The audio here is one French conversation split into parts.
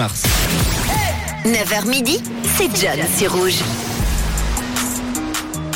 mars. 9h midi, c'est John sur Rouge.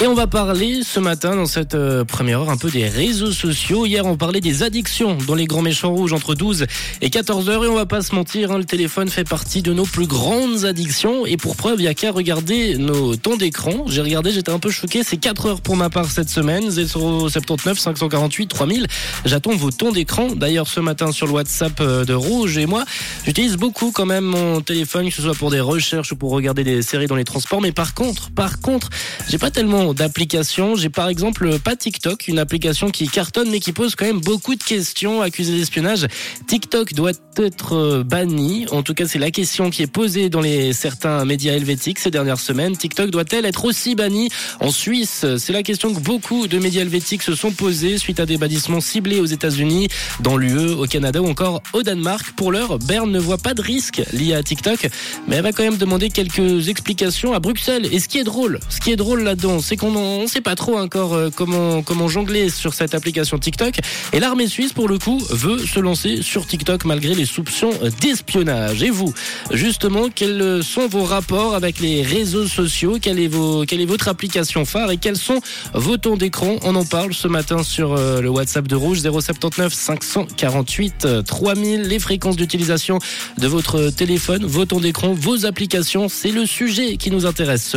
Et on va parler ce matin dans cette euh, première heure un peu des réseaux sociaux. Hier on parlait des addictions dans les grands méchants rouges entre 12 et 14 heures et on va pas se mentir, hein, le téléphone fait partie de nos plus grandes addictions et pour preuve il y a qu'à regarder nos temps d'écran. J'ai regardé, j'étais un peu choqué, c'est 4 heures pour ma part cette semaine, 079 548 3000. J'attends vos temps d'écran. D'ailleurs ce matin sur le WhatsApp euh, de Rouge et moi, j'utilise beaucoup quand même mon téléphone que ce soit pour des recherches ou pour regarder des séries dans les transports mais par contre, par contre, j'ai pas tellement d'applications. J'ai par exemple pas TikTok, une application qui cartonne mais qui pose quand même beaucoup de questions accusées d'espionnage. TikTok doit être euh, banni. En tout cas, c'est la question qui est posée dans les certains médias helvétiques ces dernières semaines. TikTok doit-elle être aussi banni en Suisse? C'est la question que beaucoup de médias helvétiques se sont posées suite à des bannissements ciblés aux États-Unis, dans l'UE, au Canada ou encore au Danemark. Pour l'heure, Berne ne voit pas de risque lié à TikTok, mais elle va quand même demander quelques explications à Bruxelles. Et ce qui est drôle, ce qui est drôle là-dedans, c'est on ne sait pas trop encore euh, comment, jongler sur cette application TikTok. Et l'armée suisse, pour le coup, veut se lancer sur TikTok malgré les soupçons d'espionnage. Et vous, justement, quels sont vos rapports avec les réseaux sociaux? Quelle est, votre application phare et quels sont vos temps d'écran? On en parle ce matin sur euh, le WhatsApp de Rouge 079 548 3000. Les fréquences d'utilisation de votre téléphone, vos temps d'écran, vos applications, c'est le sujet qui nous intéresse.